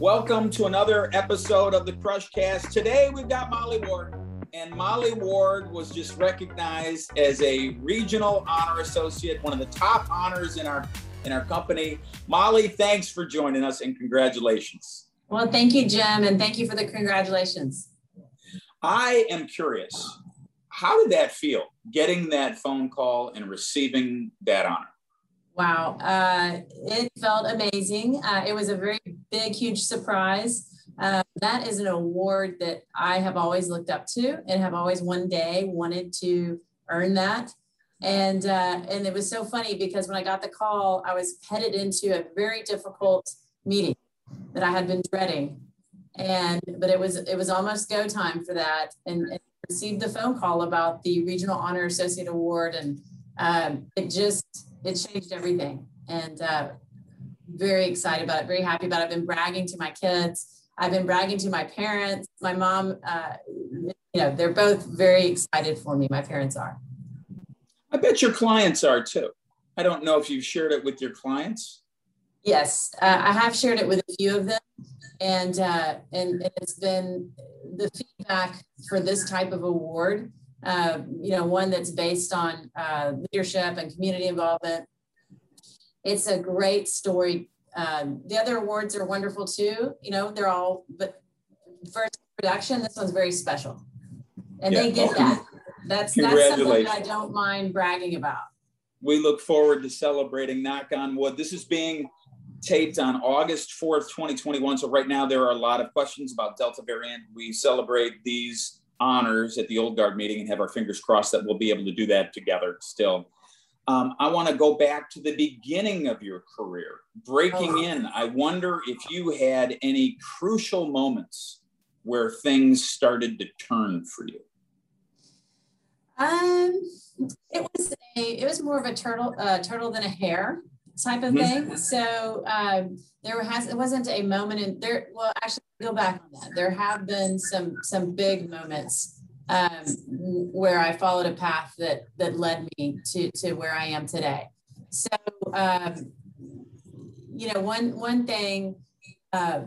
Welcome to another episode of the Crush Cast. Today we've got Molly Ward, and Molly Ward was just recognized as a regional honor associate, one of the top honors in our in our company. Molly, thanks for joining us and congratulations. Well, thank you, Jim, and thank you for the congratulations. I am curious, how did that feel getting that phone call and receiving that honor? Wow, uh, it felt amazing. Uh, it was a very big, huge surprise. Uh, that is an award that I have always looked up to and have always one day wanted to earn that. And uh, and it was so funny because when I got the call, I was headed into a very difficult meeting that I had been dreading, and but it was it was almost go time for that, and, and received the phone call about the Regional Honor Associate Award, and um, it just it changed everything. And uh, very excited about it, very happy about it. I've been bragging to my kids. I've been bragging to my parents. My mom, uh, you know, they're both very excited for me. My parents are. I bet your clients are too. I don't know if you've shared it with your clients. Yes, uh, I have shared it with a few of them, and uh, and it's been the feedback for this type of award uh, you know, one that's based on uh, leadership and community involvement. It's a great story. Um, the other awards are wonderful too. You know, they're all, but first production, this one's very special, and yeah. they get that. That's that's something that I don't mind bragging about. We look forward to celebrating. Knock on wood. This is being taped on August 4th, 2021. So right now there are a lot of questions about Delta variant. We celebrate these honors at the old guard meeting and have our fingers crossed that we'll be able to do that together still. Um, I want to go back to the beginning of your career, breaking oh. in. I wonder if you had any crucial moments where things started to turn for you. Um, it was a, it was more of a turtle, uh, turtle than a hare type of mm-hmm. thing. So um, there has it wasn't a moment in there. Well, actually, go back on that. There have been some some big moments um, where I followed a path that that led me to to where I am today. So um, you know, one one thing uh,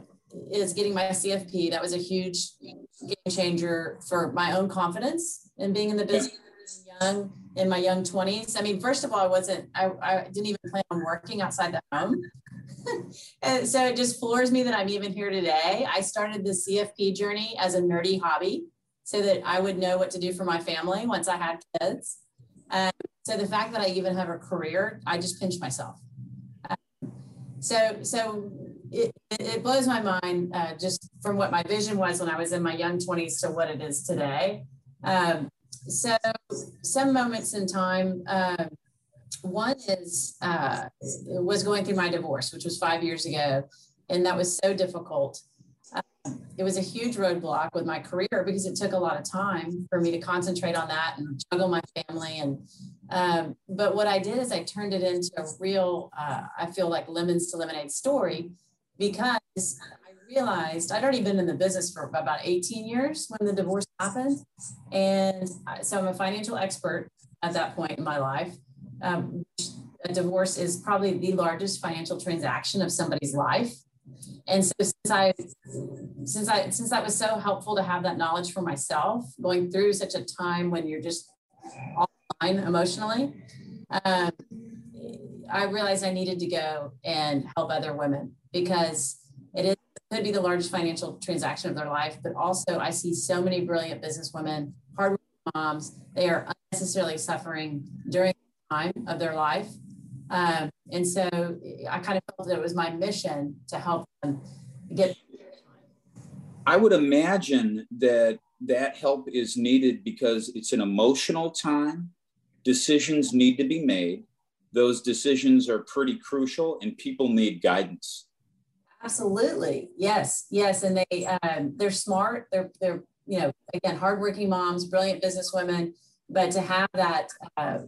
is getting my CFP. That was a huge game changer for my own confidence and being in the business young in my young 20s. I mean, first of all, I wasn't, I, I didn't even plan on working outside the home. and so it just floors me that I'm even here today. I started the CFP journey as a nerdy hobby so that I would know what to do for my family once I had kids. Um, so the fact that I even have a career, I just pinch myself. Um, so, so it, it blows my mind uh, just from what my vision was when I was in my young 20s to what it is today. Um, so some moments in time uh, one is uh, was going through my divorce which was five years ago and that was so difficult it was a huge roadblock with my career because it took a lot of time for me to concentrate on that and juggle my family and um, but what i did is i turned it into a real uh, i feel like lemons to lemonade story because I realized I'd already been in the business for about 18 years when the divorce happened. And so I'm a financial expert at that point in my life. Um, a divorce is probably the largest financial transaction of somebody's life. And so since I since I since that was so helpful to have that knowledge for myself going through such a time when you're just offline emotionally, um, I realized I needed to go and help other women because it is could be the largest financial transaction of their life, but also I see so many brilliant businesswomen, hard moms, they are unnecessarily suffering during the time of their life. Um, and so I kind of felt that it was my mission to help them get. I would imagine that that help is needed because it's an emotional time. Decisions need to be made. Those decisions are pretty crucial, and people need guidance. Absolutely. Yes. Yes. And they, um, they're smart. They're, they're, you know, again, hardworking moms, brilliant business women, but to have that, uh,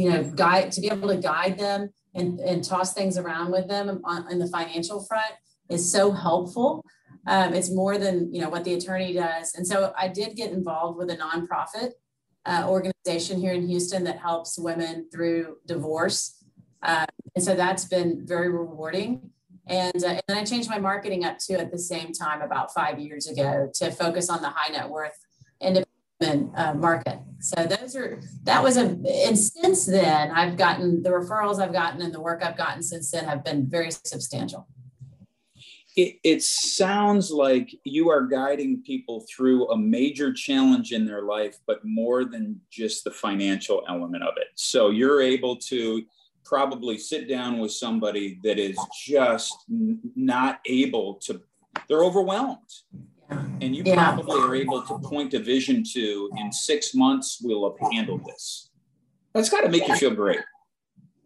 you know, guide, to be able to guide them and, and toss things around with them on, in the financial front is so helpful. Um, it's more than, you know, what the attorney does. And so I did get involved with a nonprofit uh, organization here in Houston that helps women through divorce. Um, and so that's been very rewarding And, uh, and then I changed my marketing up too at the same time about five years ago to focus on the high net worth uh, market. So those are that was a and since then I've gotten the referrals I've gotten and the work I've gotten since then have been very substantial. It, it sounds like you are guiding people through a major challenge in their life, but more than just the financial element of it. So you're able to probably sit down with somebody that is just not able to, they're overwhelmed. And you yeah. probably are able to point a vision to in six months, we'll have handled this. That's got to make yeah. you feel great.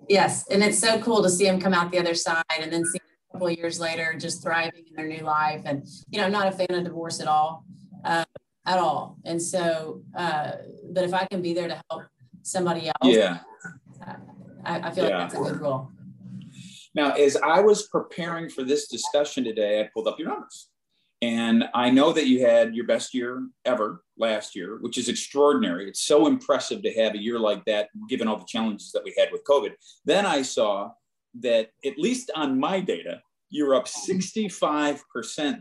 Yes. And it's so cool to see them come out the other side and then see a couple of years later just thriving in their new life. And, you know, I'm not a fan of divorce at all, uh, at all. And so, uh, but if I can be there to help somebody else, yeah. Uh, I, I feel yeah. like that's a good role. Now, as I was preparing for this discussion today, I pulled up your numbers. And I know that you had your best year ever last year, which is extraordinary. It's so impressive to have a year like that, given all the challenges that we had with COVID. Then I saw that, at least on my data, you're up 65%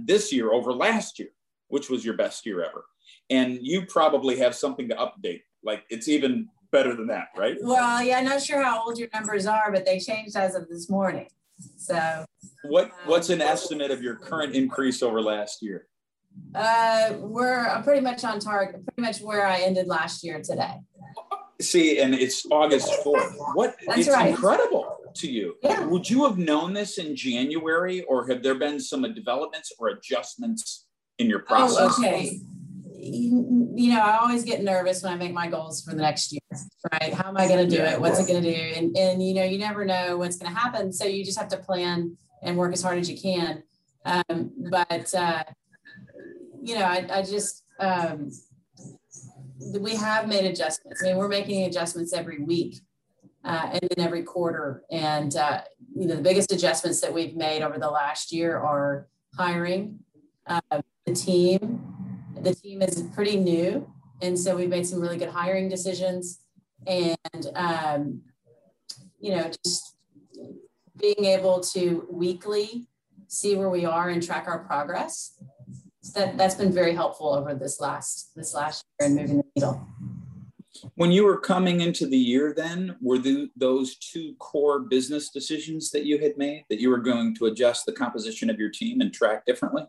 this year over last year, which was your best year ever. And you probably have something to update. Like it's even better than that, right? Well, yeah, I'm not sure how old your numbers are, but they changed as of this morning. So, what um, what's an estimate of your current increase over last year? Uh, we're pretty much on target, pretty much where I ended last year today. See, and it's August 4th. What That's it's right. incredible to you. Yeah. Would you have known this in January, or have there been some developments or adjustments in your process? Oh, okay you know, I always get nervous when I make my goals for the next year, right? How am I going to do it? What's it going to do? And, and, you know, you never know what's going to happen. So you just have to plan and work as hard as you can. Um, but, uh, you know, I, I just, um, we have made adjustments. I mean, we're making adjustments every week uh, and then every quarter. And, uh, you know, the biggest adjustments that we've made over the last year are hiring, uh, the team, the team is pretty new. And so we've made some really good hiring decisions and, um, you know, just being able to weekly see where we are and track our progress. So that, that's been very helpful over this last, this last year in moving the needle. When you were coming into the year, then were the, those two core business decisions that you had made that you were going to adjust the composition of your team and track differently?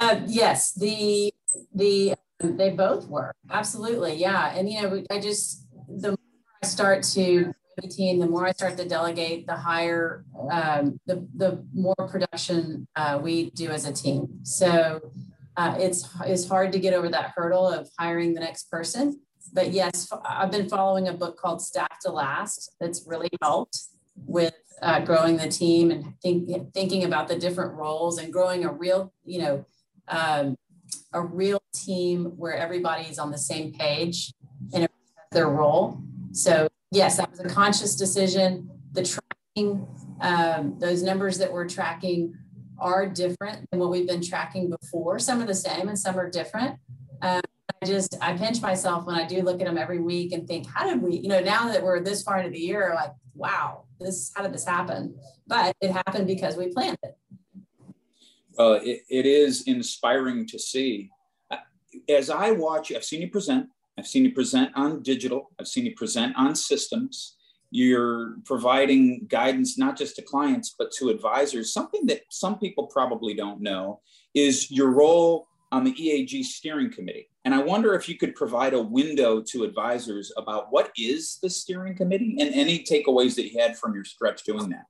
Uh, yes, the the they both were absolutely yeah, and you know I just the more I start to team, the more I start to delegate, the higher um, the the more production uh, we do as a team. So uh, it's it's hard to get over that hurdle of hiring the next person. But yes, I've been following a book called Staff to Last that's really helped with uh, growing the team and think, thinking about the different roles and growing a real, you know, um, a real team where everybody is on the same page and their role. So yes, that was a conscious decision. The tracking, um, those numbers that we're tracking are different than what we've been tracking before. Some are the same and some are different. Um, I just I pinch myself when I do look at them every week and think, how did we, you know, now that we're this far into the year, like, wow, this how did this happen? But it happened because we planned it. Well, it, it is inspiring to see. As I watch, I've seen you present. I've seen you present on digital. I've seen you present on systems. You're providing guidance not just to clients but to advisors. Something that some people probably don't know is your role on the EAG steering committee. And I wonder if you could provide a window to advisors about what is the steering committee and any takeaways that you had from your stretch doing that.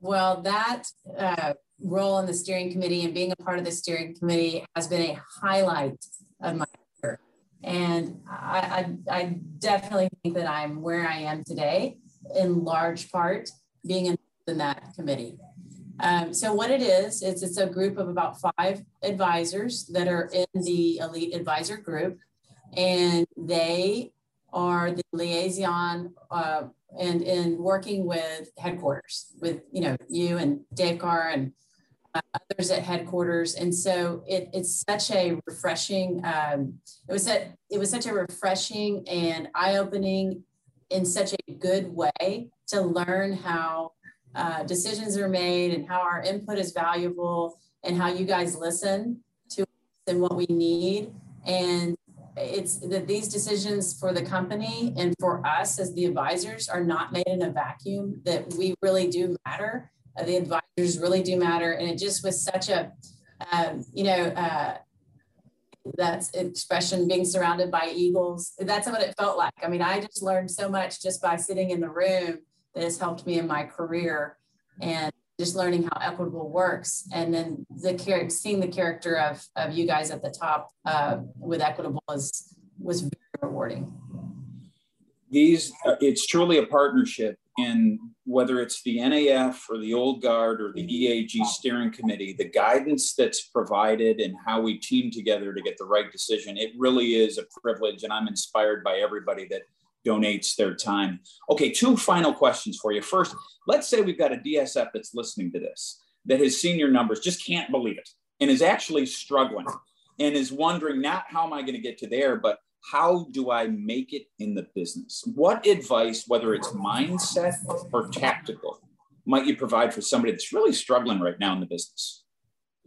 Well, that uh, role in the steering committee and being a part of the steering committee has been a highlight of my career. And I, I, I definitely think that I'm where I am today in large part being in, that committee. Um, so what it is, is it's a group of about five advisors that are in the elite advisor group, and they are the liaison uh, and in working with headquarters, with you know you and Dave Carr and uh, others at headquarters, and so it, it's such a refreshing. Um, it was a, it was such a refreshing and eye opening in such a good way to learn how uh, decisions are made and how our input is valuable and how you guys listen to us and what we need. And it's that these decisions for the company and for us as the advisors are not made in a vacuum, that we really do matter. Uh, the advisors really do matter. And it just was such a, um, you know, uh, that's expression being surrounded by eagles. That's what it felt like. I mean, I just learned so much just by sitting in the room that has helped me in my career and just learning how equitable works. And then the seeing the character of, of you guys at the top uh, with equitable is was very rewarding. These uh, it's truly a partnership and whether it's the naf or the old guard or the eag steering committee the guidance that's provided and how we team together to get the right decision. It really is a privilege and i'm inspired by everybody that donates their time. Okay, two final questions for you. First, let's say we've got a DSF that's listening to this that has seen your numbers, just can't believe it, and is actually struggling and is wondering not how am I going to get to there, but how do I make it in the business? What advice, whether it's mindset or tactical, might you provide for somebody that's really struggling right now in the business?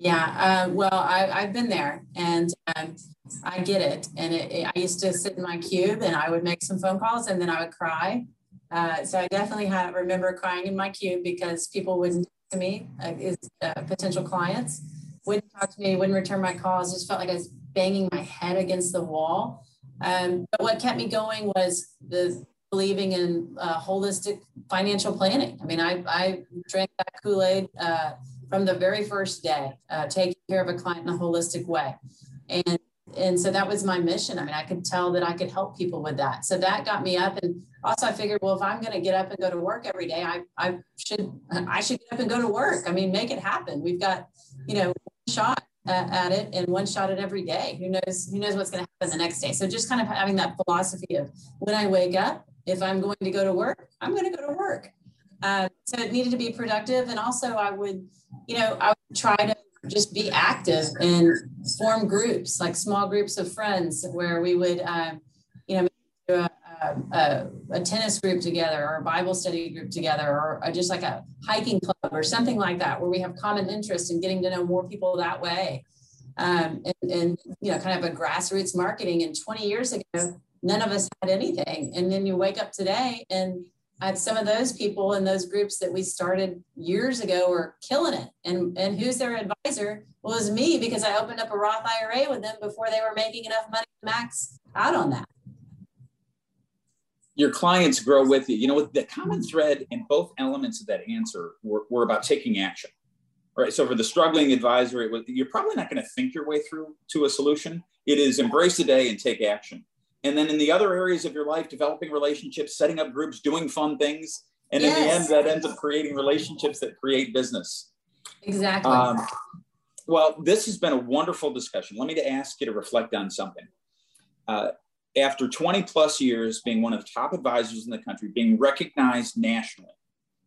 Yeah, uh, well, I, have been there and um, I get it. And it, it, I used to sit in my cube and I would make some phone calls and then I would cry. Uh, so I definitely have, remember crying in my cube because people wouldn't talk to me, uh, is, potential clients wouldn't talk to me, wouldn't return my calls. Just felt like I was banging my head against the wall. Um, but what kept me going was the believing in uh, holistic financial planning. I mean, I, I drank that Kool Aid uh, from the very first day, uh, taking care of a client in a holistic way. And and so that was my mission. I mean, I could tell that I could help people with that. So that got me up. And also I figured, well, if I'm going to get up and go to work every day, I, I should, I should get up and go to work. I mean, make it happen. We've got, you know, one shot at, at it and one shot at every day. Who knows, who knows what's going to happen the next day. So just kind of having that philosophy of when I wake up, if I'm going to go to work, I'm going to go to work. Uh, so it needed to be productive. And also I would, you know, I would try to just be active and form groups, like small groups of friends where we would, um, you know, a, a, a, tennis group together or a Bible study group together or just like a hiking club or something like that, where we have common interest in getting to know more people that way. Um, and, and, you know, kind of a grassroots marketing. And 20 years ago, none of us had anything. And then you wake up today and uh, some of those people in those groups that we started years ago are killing it. And, and who's their advisor? Well, it was me because I opened up a Roth IRA with them before they were making enough money to max out on that. Your clients grow with you. You know, the common thread in both elements of that answer were, were about taking action. Right. So for the struggling advisor, it was, you're probably not going to think your way through to a solution. It is embrace the day and take action. And then in the other areas of your life, developing relationships, setting up groups, doing fun things. And yes. in the end, that ends up creating relationships that create business. Exactly. Um, well, this has been a wonderful discussion. Let me to ask you to reflect on something. Uh, after 20 plus years being one of the top advisors in the country, being recognized nationally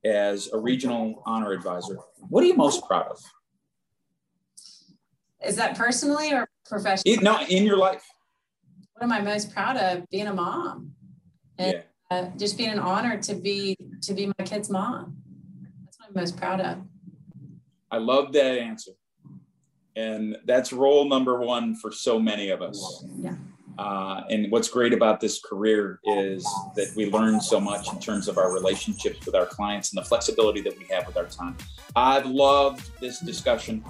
as a regional honor advisor, what are you most proud of? Is that personally or professionally? no, in your life what am I most proud of? Being a mom, and yeah. uh, just being an honor to be to be my kid's mom. That's what I'm most proud of. I love that answer, and that's role number one for so many of us. Yeah. Uh, and what's great about this career is that we learn so much in terms of our relationships with our clients and the flexibility that we have with our time. I've loved this discussion.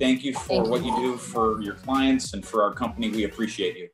Thank you for Thank what you. you do for your clients and for our company. We appreciate you.